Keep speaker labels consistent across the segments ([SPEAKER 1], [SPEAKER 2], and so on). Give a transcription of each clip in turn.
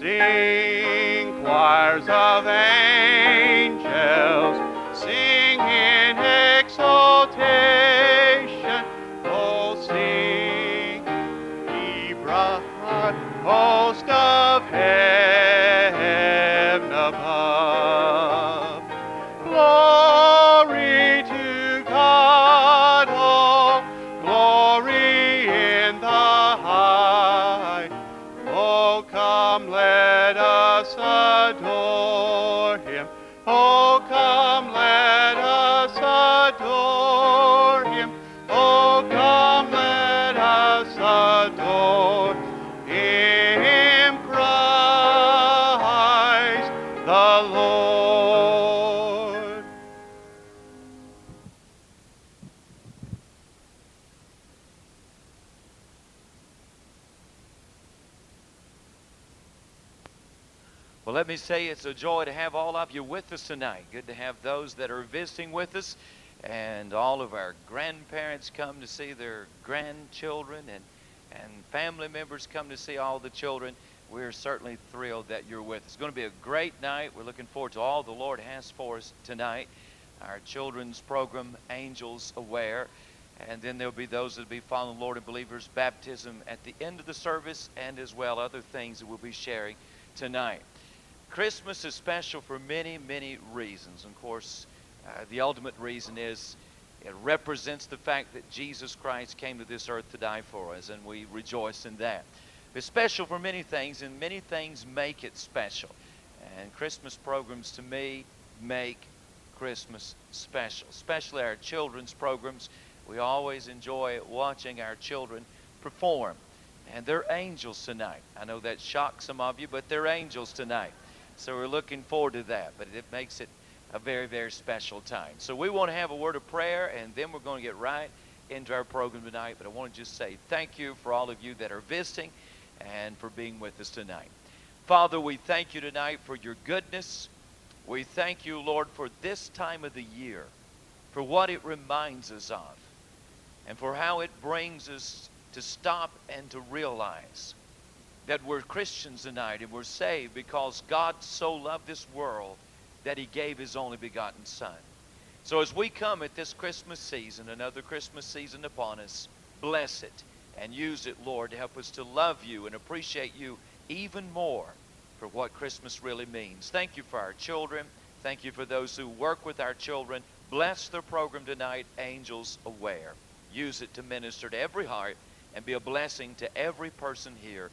[SPEAKER 1] Sing choirs of angels,
[SPEAKER 2] Well, let me say it's a joy to have all of you with us tonight. Good to have those that are visiting with us and all of our grandparents come to see their grandchildren and, and family members come to see all the children. We're certainly thrilled that you're with us. It's going to be a great night. We're looking forward to all the Lord has for us tonight. Our children's program, Angels Aware. And then there'll be those that will be following Lord and believers baptism at the end of the service and as well other things that we'll be sharing tonight. Christmas is special for many, many reasons. Of course, uh, the ultimate reason is it represents the fact that Jesus Christ came to this earth to die for us, and we rejoice in that. It's special for many things, and many things make it special. And Christmas programs, to me, make Christmas special, especially our children's programs. We always enjoy watching our children perform. And they're angels tonight. I know that shocks some of you, but they're angels tonight. So we're looking forward to that. But it makes it a very, very special time. So we want to have a word of prayer, and then we're going to get right into our program tonight. But I want to just say thank you for all of you that are visiting and for being with us tonight. Father, we thank you tonight for your goodness. We thank you, Lord, for this time of the year, for what it reminds us of, and for how it brings us to stop and to realize that we're Christians tonight and we're saved because God so loved this world that he gave his only begotten Son. So as we come at this Christmas season, another Christmas season upon us, bless it and use it, Lord, to help us to love you and appreciate you even more for what Christmas really means. Thank you for our children. Thank you for those who work with our children. Bless the program tonight, Angels Aware. Use it to minister to every heart and be a blessing to every person here.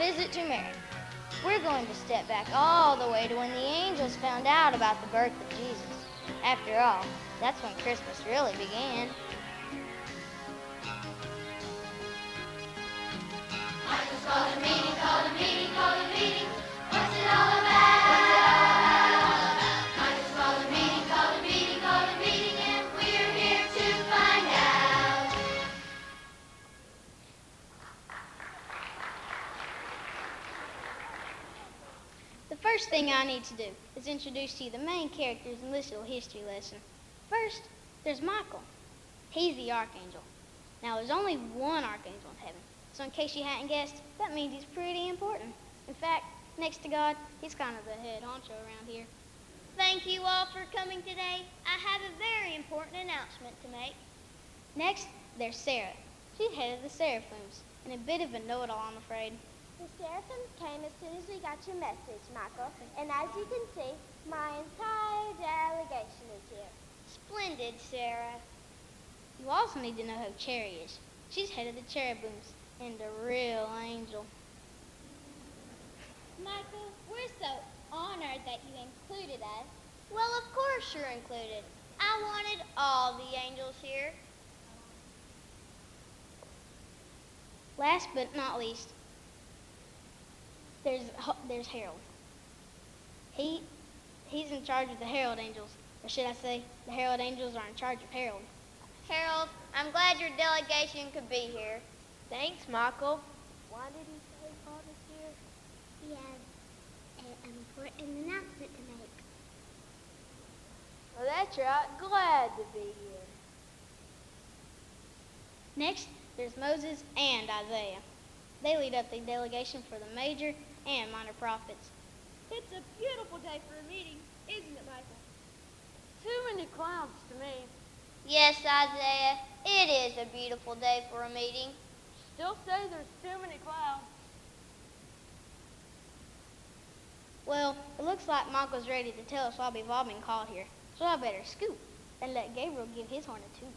[SPEAKER 3] Visit to Mary. We're going to step back all the way to when the angels found out about the birth of Jesus. After all, that's when Christmas really began.
[SPEAKER 4] Michael's called a meeting, called a meeting, called a meeting. What's it all about?
[SPEAKER 3] First thing I need to do is introduce to you the main characters in this little history lesson. First, there's Michael. He's the archangel. Now, there's only one archangel in heaven, so in case you hadn't guessed, that means he's pretty important. In fact, next to God, he's kind of the head honcho around here.
[SPEAKER 5] Thank you all for coming today. I have a very important announcement to make.
[SPEAKER 3] Next, there's Sarah. She's head of the Seraphims, and a bit of a know-it-all, I'm afraid.
[SPEAKER 6] The Seraphims came as soon as we got your message, Michael. And as you can see, my entire delegation is here.
[SPEAKER 5] Splendid, Sarah.
[SPEAKER 3] You also need to know who Cherry is. She's head of the Cherubims, and a real angel.
[SPEAKER 6] Michael, we're so honored that you included us.
[SPEAKER 5] Well, of course you're included. I wanted all the angels here.
[SPEAKER 3] Last but not least, there's there's Harold. He he's in charge of the Herald Angels, or should I say, the Herald Angels are in charge of Harold.
[SPEAKER 5] Harold, I'm glad your delegation could be here.
[SPEAKER 6] Thanks, Michael. Why did he say Father's here? He has an important announcement to make. Well, that's right. Glad to be here.
[SPEAKER 3] Next, there's Moses and Isaiah. They lead up the delegation for the major and minor prophets.
[SPEAKER 6] It's a beautiful day for a meeting, isn't it, Michael? Too many clouds to me.
[SPEAKER 5] Yes, Isaiah, it is a beautiful day for a meeting.
[SPEAKER 6] Still say there's too many clouds.
[SPEAKER 3] Well, it looks like Michael's ready to tell us why we've all been called here. So I better scoot and let Gabriel give his horn a toot.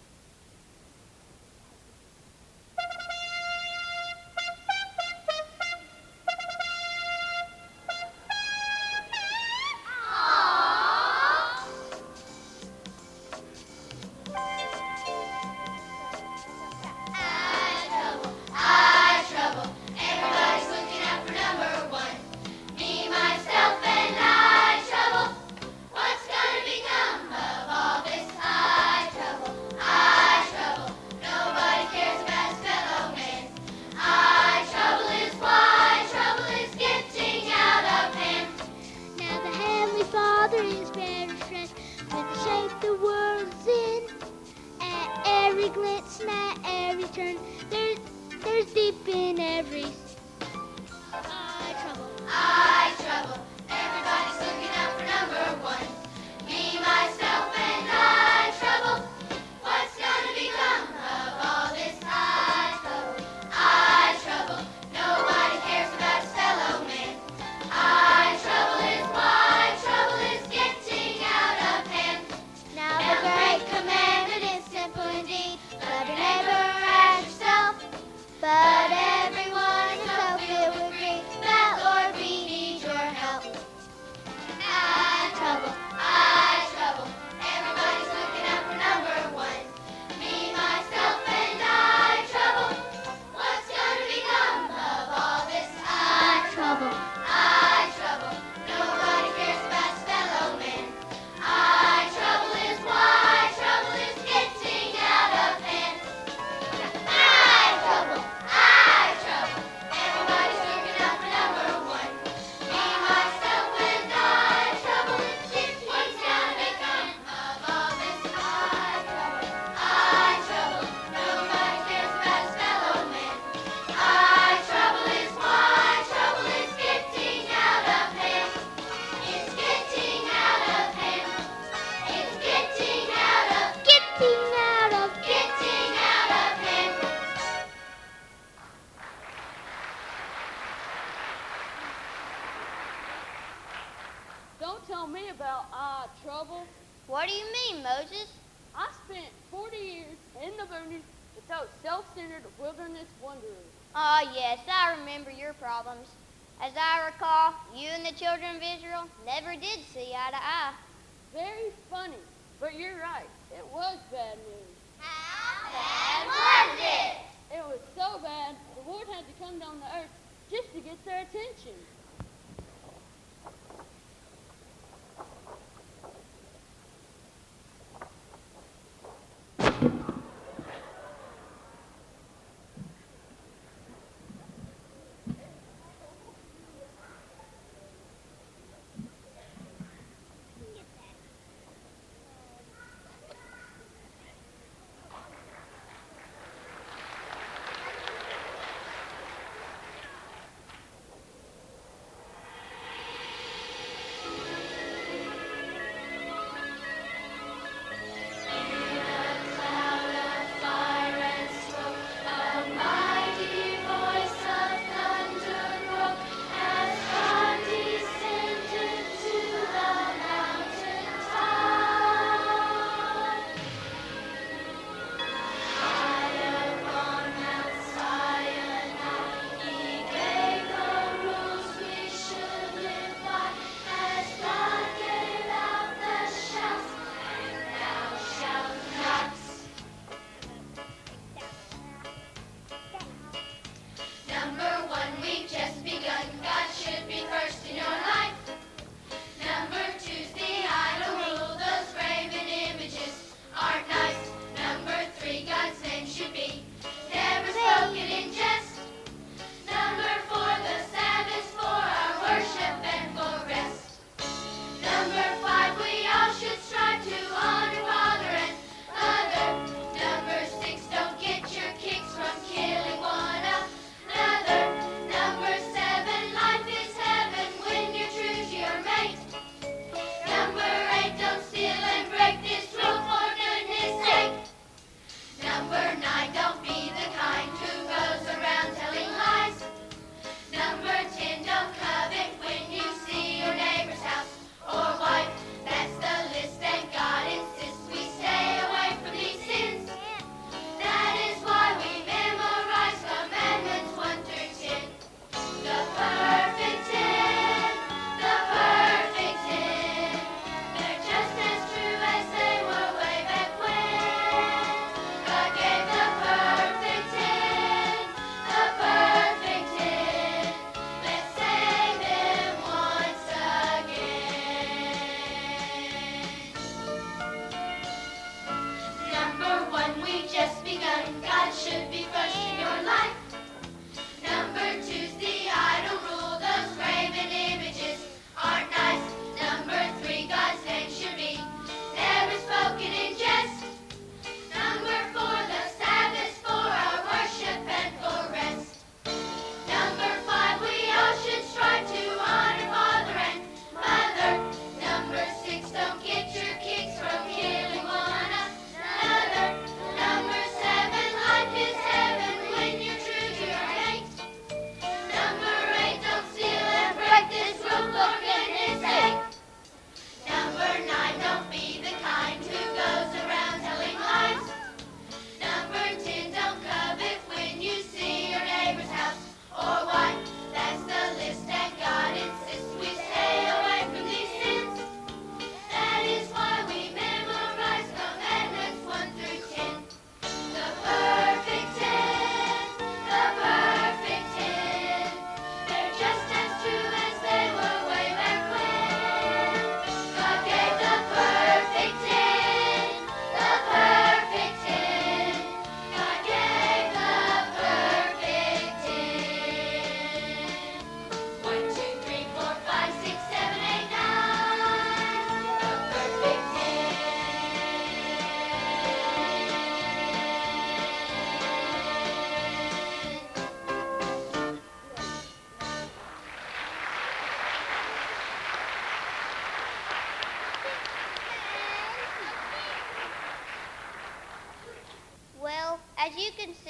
[SPEAKER 5] Israel never did see eye to eye.
[SPEAKER 7] Very funny, but you're right. It was bad news.
[SPEAKER 4] How bad was it?
[SPEAKER 7] It was so bad, the Lord had to come down to earth just to get their attention.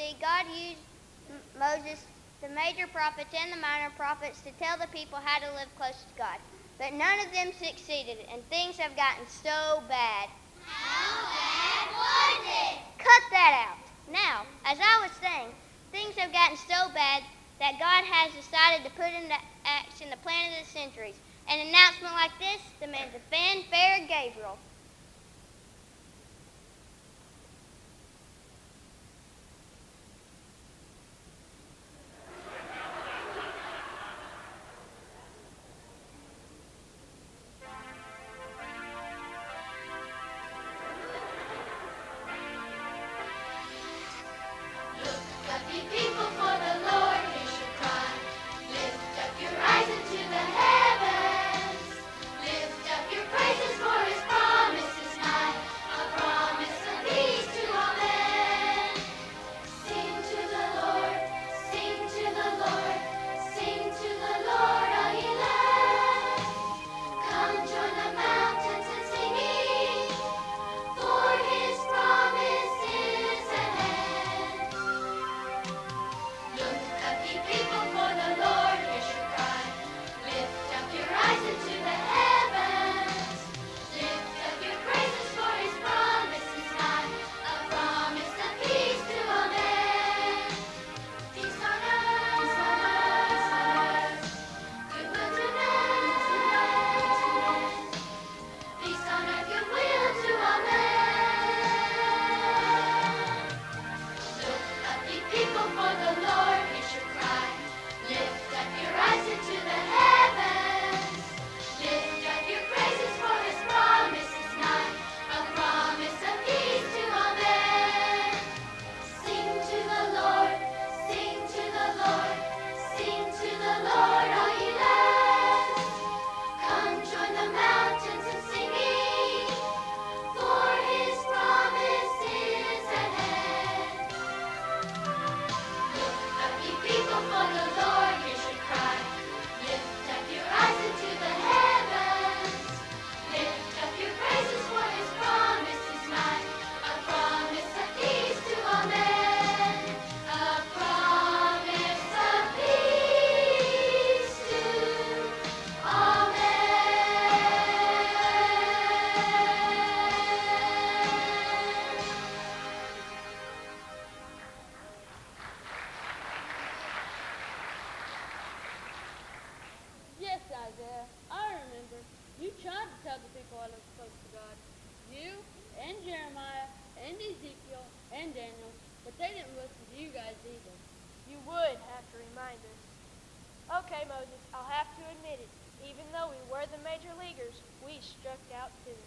[SPEAKER 5] see, God used Moses, the major prophets, and the minor prophets to tell the people how to live close to God.
[SPEAKER 7] But none of them succeeded, and things have gotten so bad.
[SPEAKER 5] How bad was it?
[SPEAKER 7] Cut that out. Now, as I was saying, things have gotten so bad that God has decided to put into action the plan of the centuries. An announcement like this demands a fanfare Gabriel.
[SPEAKER 8] and Ezekiel and Daniel, but they didn't listen to you guys either.
[SPEAKER 9] You would have to remind us. Okay, Moses, I'll have to admit it. Even though we were the major leaguers, we struck out too.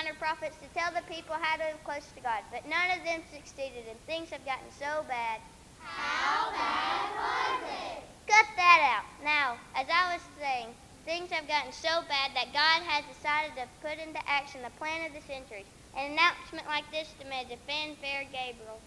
[SPEAKER 5] minor
[SPEAKER 7] prophets to tell the people how to live close to God, but none of them succeeded, and things have gotten so bad.
[SPEAKER 5] How bad was it?
[SPEAKER 7] Cut that out. Now, as I was saying,
[SPEAKER 5] things have gotten so bad that God has decided to put into action the plan of the centuries. An announcement like this demands a fanfare Gabriel.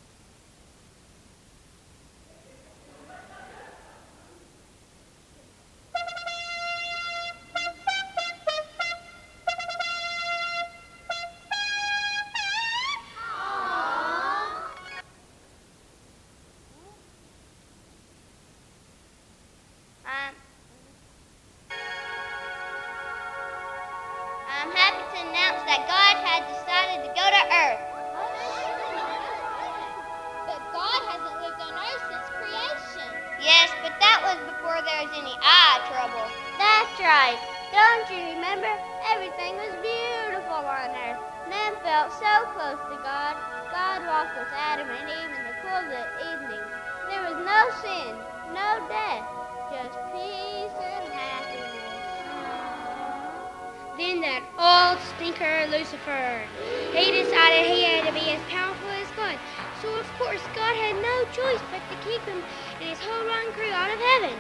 [SPEAKER 4] Stinker Lucifer, he decided he had to be as powerful as God. So of course God had no choice but to keep him and his whole run crew out of heaven.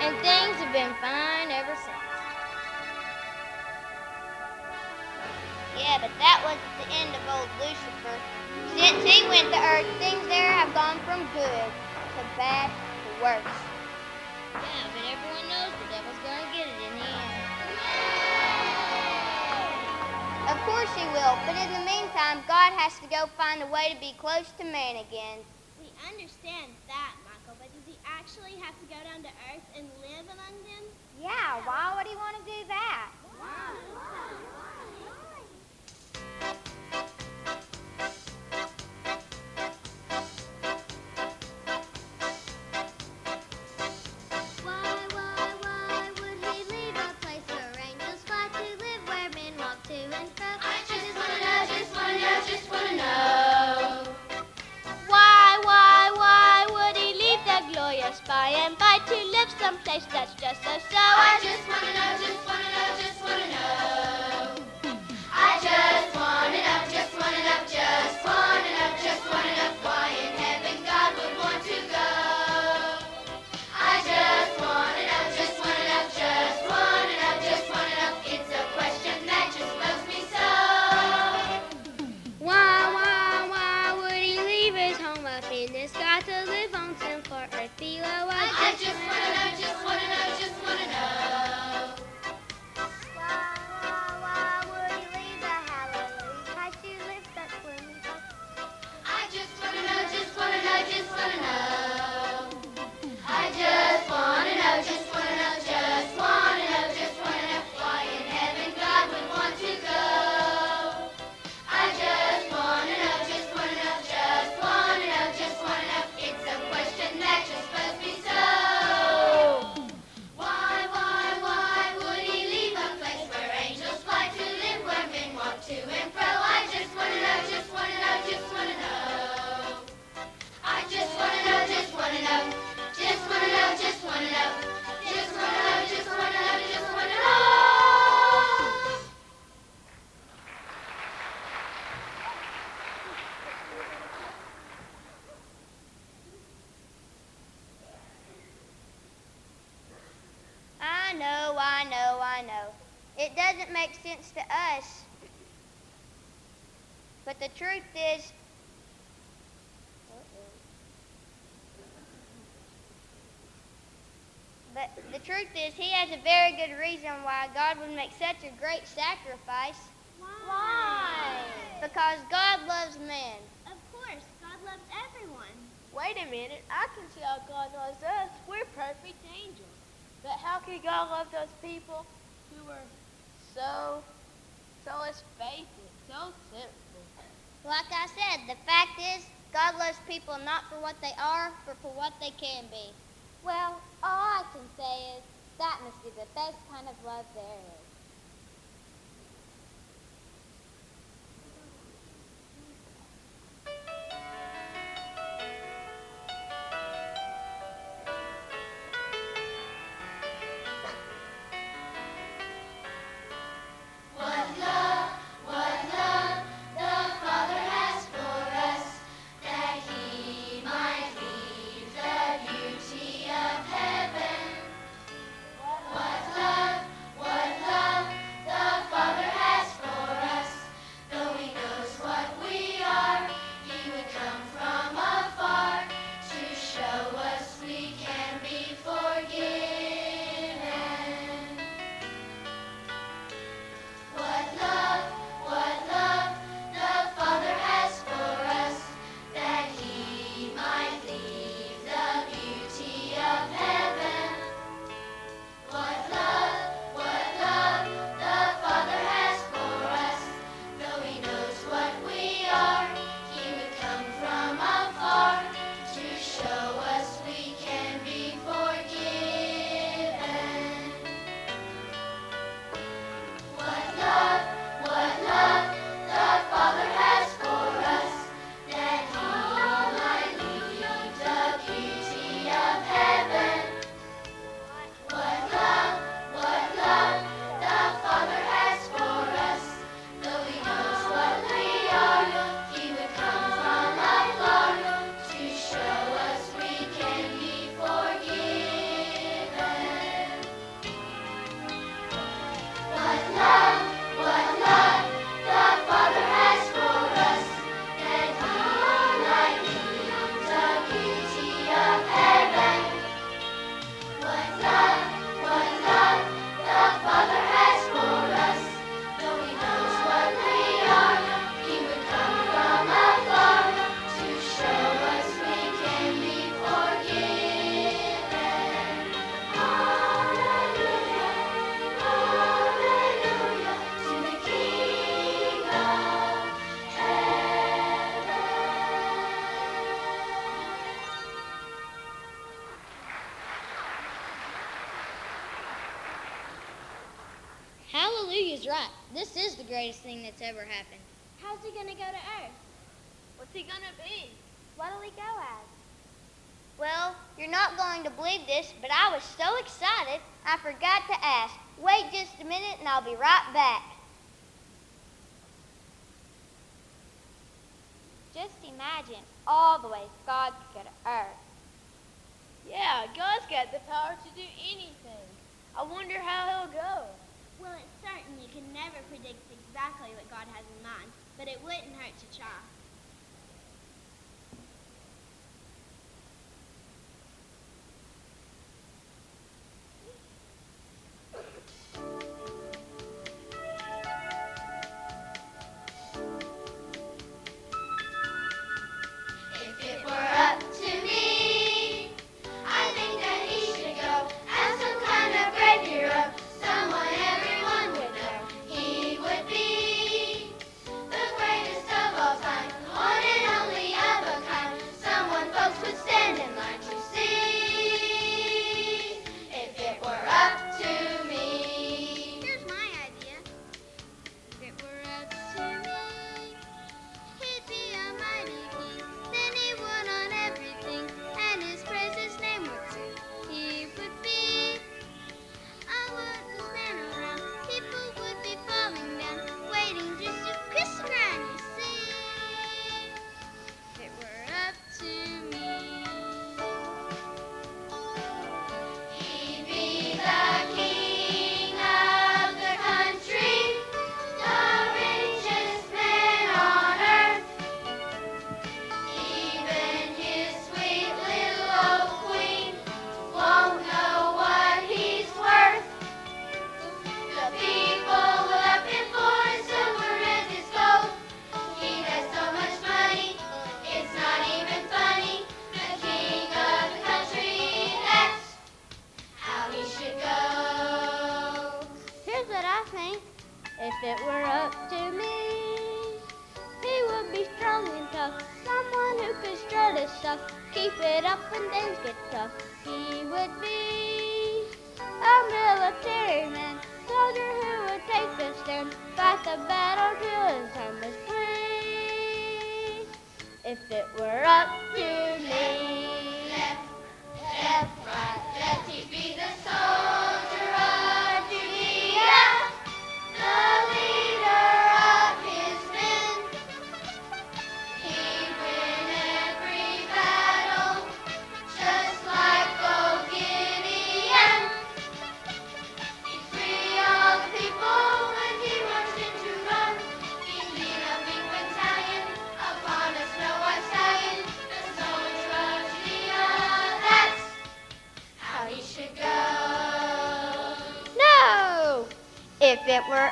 [SPEAKER 10] And things have been fine ever since.
[SPEAKER 5] Yeah, but that wasn't the end of old Lucifer. Since he went to Earth, things there have gone from good to bad to worse.
[SPEAKER 10] Yeah, but everyone knows the devil's gonna get it
[SPEAKER 5] Of course he will, but in the meantime, God has to go find a way to be close to man again.
[SPEAKER 6] We understand that, Michael, but does he actually have to go down to earth and live among them?
[SPEAKER 5] Yeah, why would he want to do that?
[SPEAKER 7] Why,
[SPEAKER 5] but the truth is, he has a very good reason why God would make such a great sacrifice.
[SPEAKER 6] Why?
[SPEAKER 5] Because God loves man.
[SPEAKER 6] Of course, God loves everyone.
[SPEAKER 11] Wait a minute. I can see how God loves us. We're perfect angels. But how could God love those people who were so, so let's face it, so simple?
[SPEAKER 5] Like I said, the fact is, God loves people not for what they are, but for what they can be.
[SPEAKER 10] Well, all I can say is that must be the best kind of love there is.
[SPEAKER 6] Hallelujah's right. This is the greatest thing that's ever happened.
[SPEAKER 4] How's he going to go to Earth?
[SPEAKER 11] What's he going to be?
[SPEAKER 4] What'll he go as?
[SPEAKER 5] Well, you're not going to believe this, but I was so excited I forgot to ask. Wait just a minute and I'll be right back.
[SPEAKER 4] Just imagine all the ways God could go to Earth.
[SPEAKER 11] Yeah, God's got the power to do anything. I wonder how he'll go.
[SPEAKER 4] Well, it's certain you can never predict exactly what God has in mind, but it wouldn't hurt to try.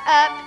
[SPEAKER 7] up.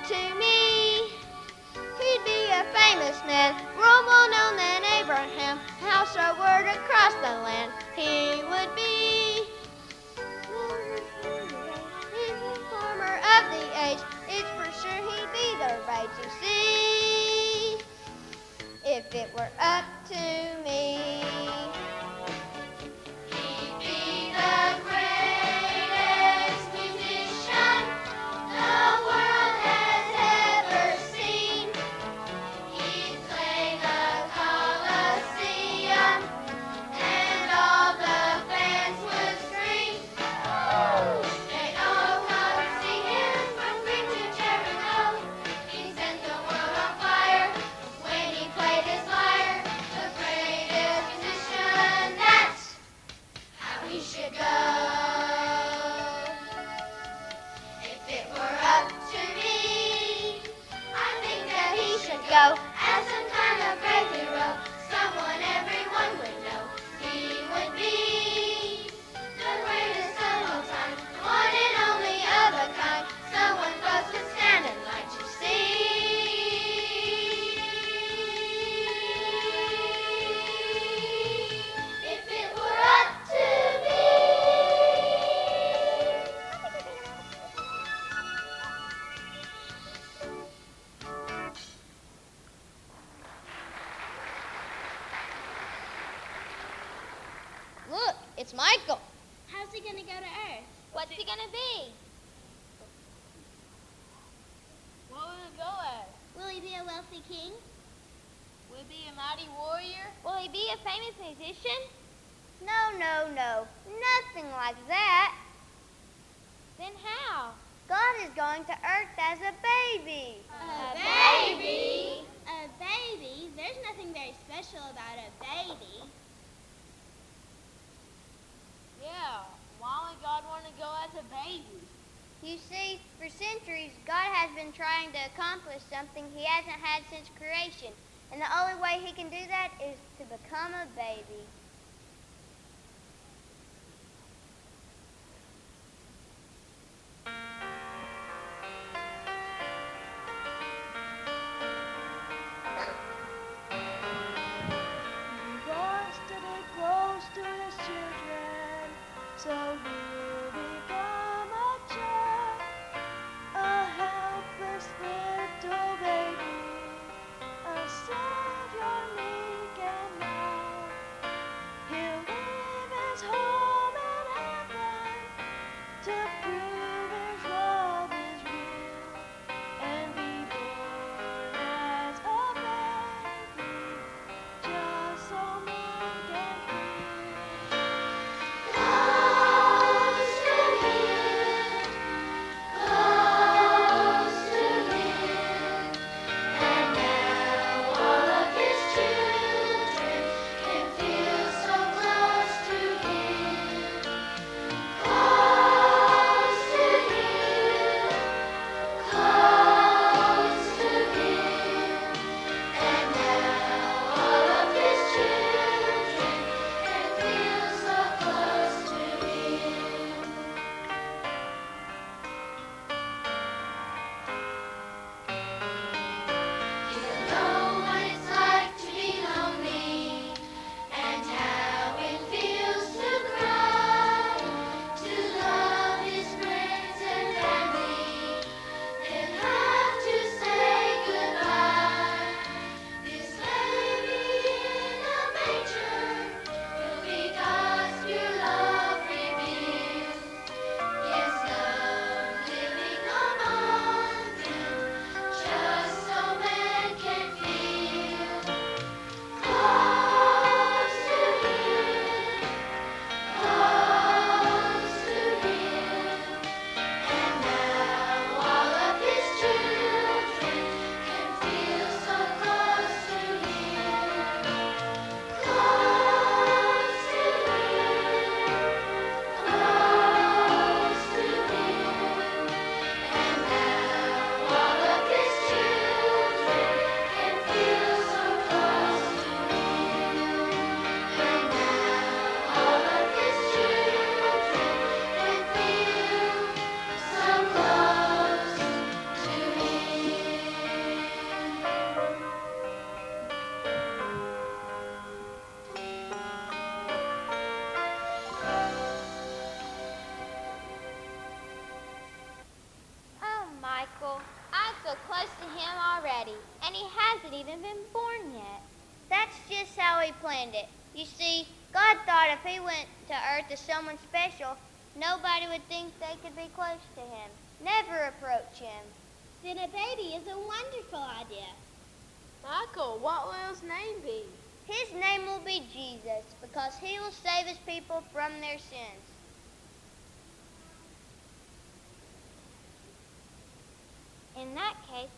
[SPEAKER 7] In that
[SPEAKER 6] case,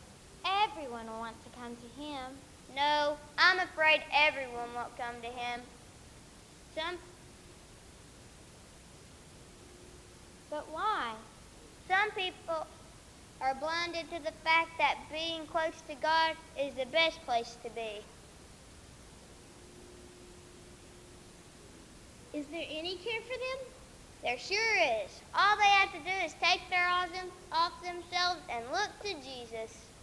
[SPEAKER 6] everyone will want to come to him.
[SPEAKER 5] No, I'm afraid everyone won't come to him. Some.
[SPEAKER 6] But why?
[SPEAKER 5] Some people are blinded to the fact that being close to God is the best place to be.
[SPEAKER 6] Is there any care for them?
[SPEAKER 5] There sure is. All they have to do is take their eyes off themselves and look to Jesus.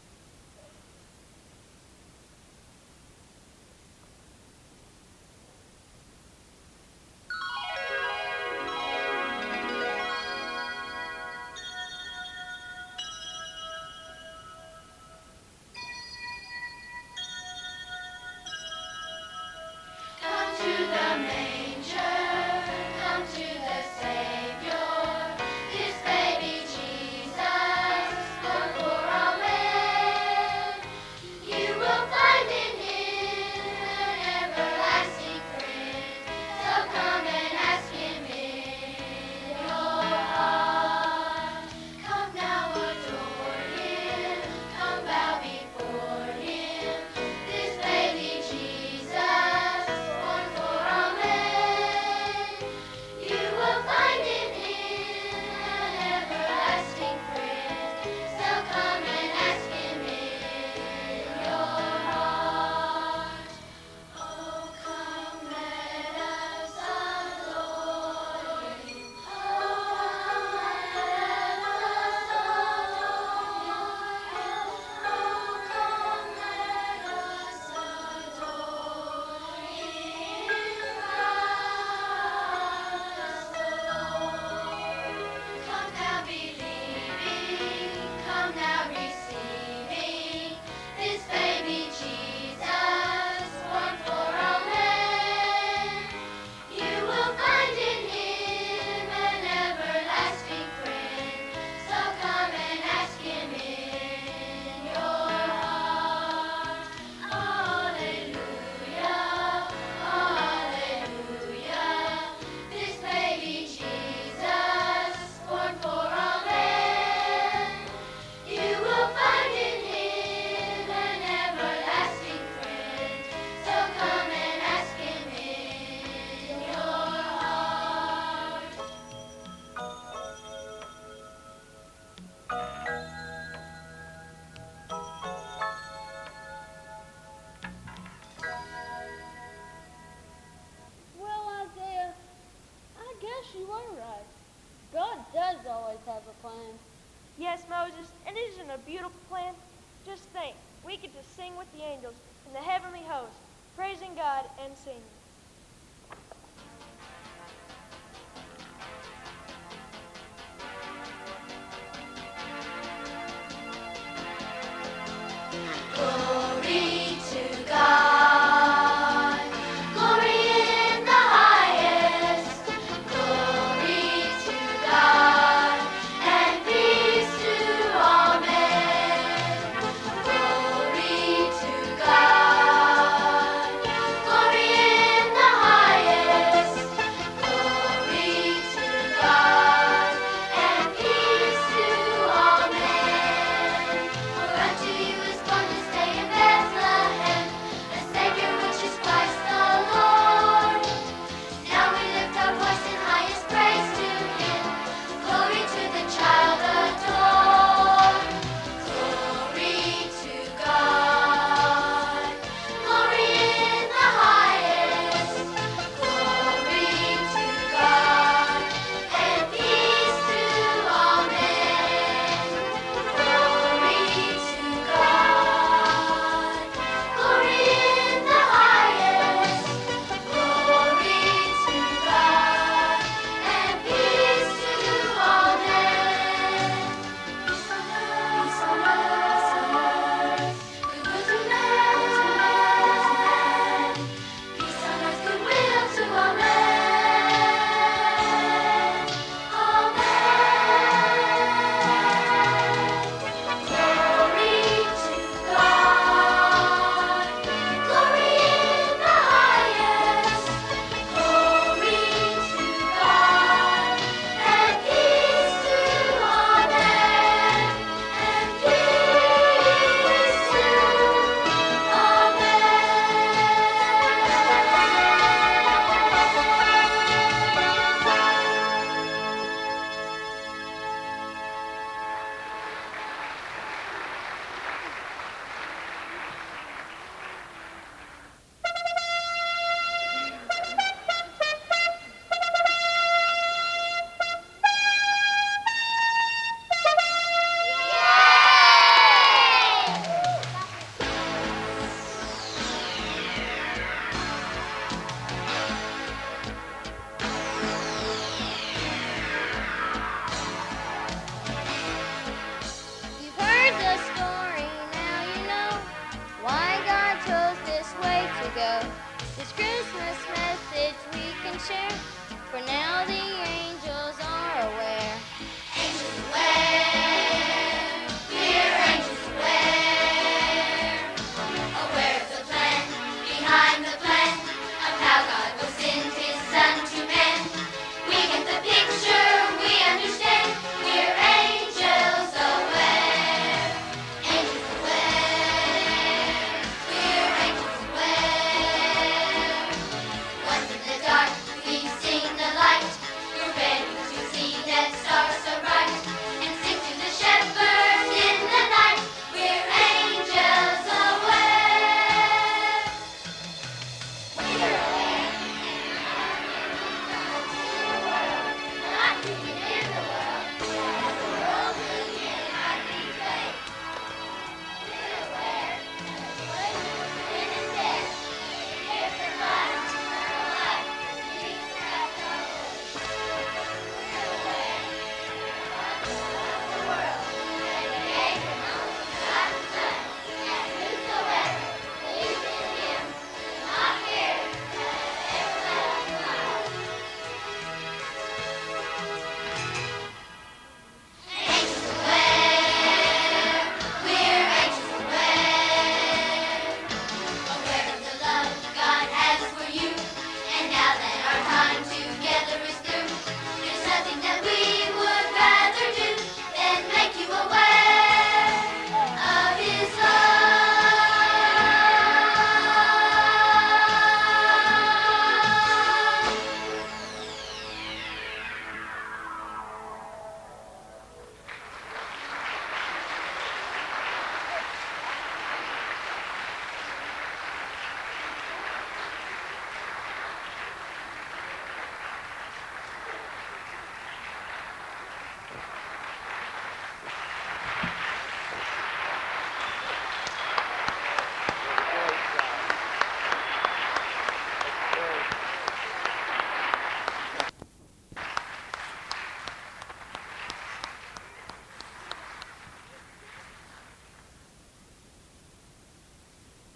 [SPEAKER 7] Yes, Moses, and isn't it a beautiful plan? Just think, we get to sing with the angels in the heavenly host, praising God and singing.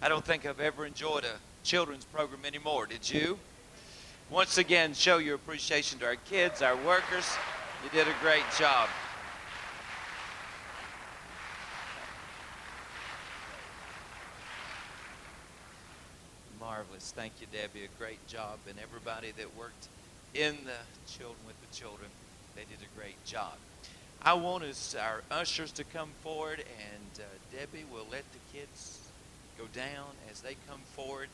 [SPEAKER 2] I don't think I've ever enjoyed a children's program anymore. Did you? Once again, show your appreciation to our kids, our workers. You did a great job. Marvelous. Thank you, Debbie. A great job. And everybody that worked in the children with the children, they did a great job. I want us, our ushers to come forward, and uh, Debbie will let the kids go down as they come forward.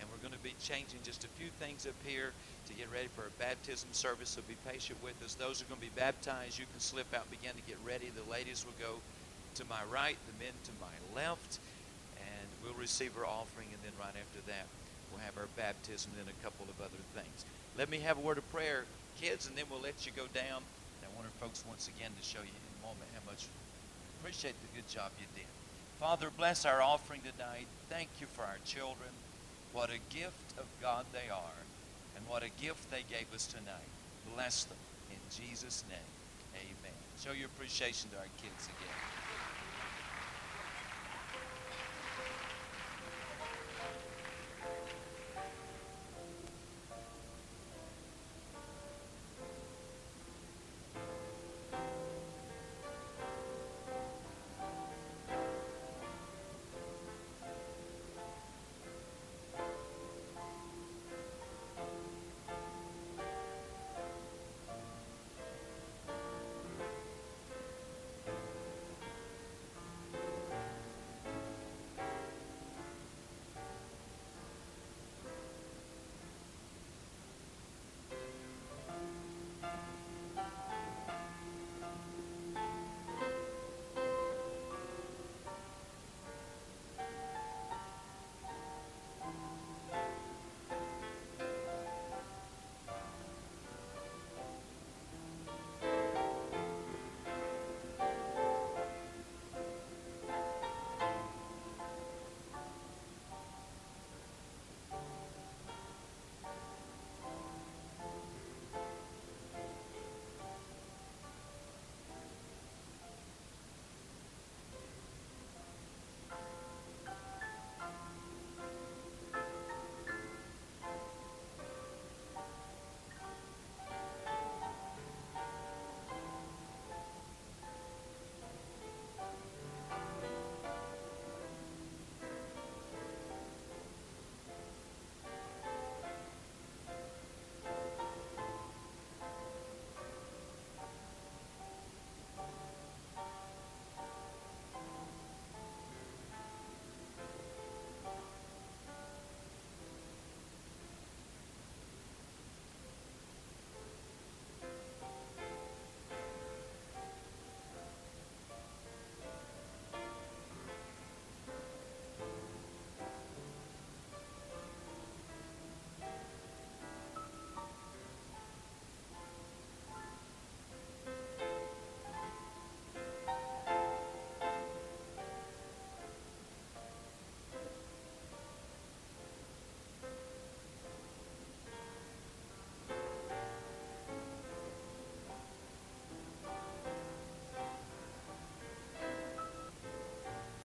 [SPEAKER 2] And we're going to be changing just a few things up here to get ready for a baptism service. So be patient with us. Those are going to be baptized, you can slip out, and begin to get ready. The ladies will go to my right, the men to my left, and we'll receive our offering. And then right after that, we'll have our baptism and then a couple of other things. Let me have a word of prayer, kids, and then we'll let you go down. And I want our folks once again to show you in a moment how much appreciate the good job you did. Father, bless our offering tonight. Thank you for our children. What a gift of God they are, and what a gift they gave us tonight. Bless them in Jesus' name. Amen. Show your appreciation to our kids again.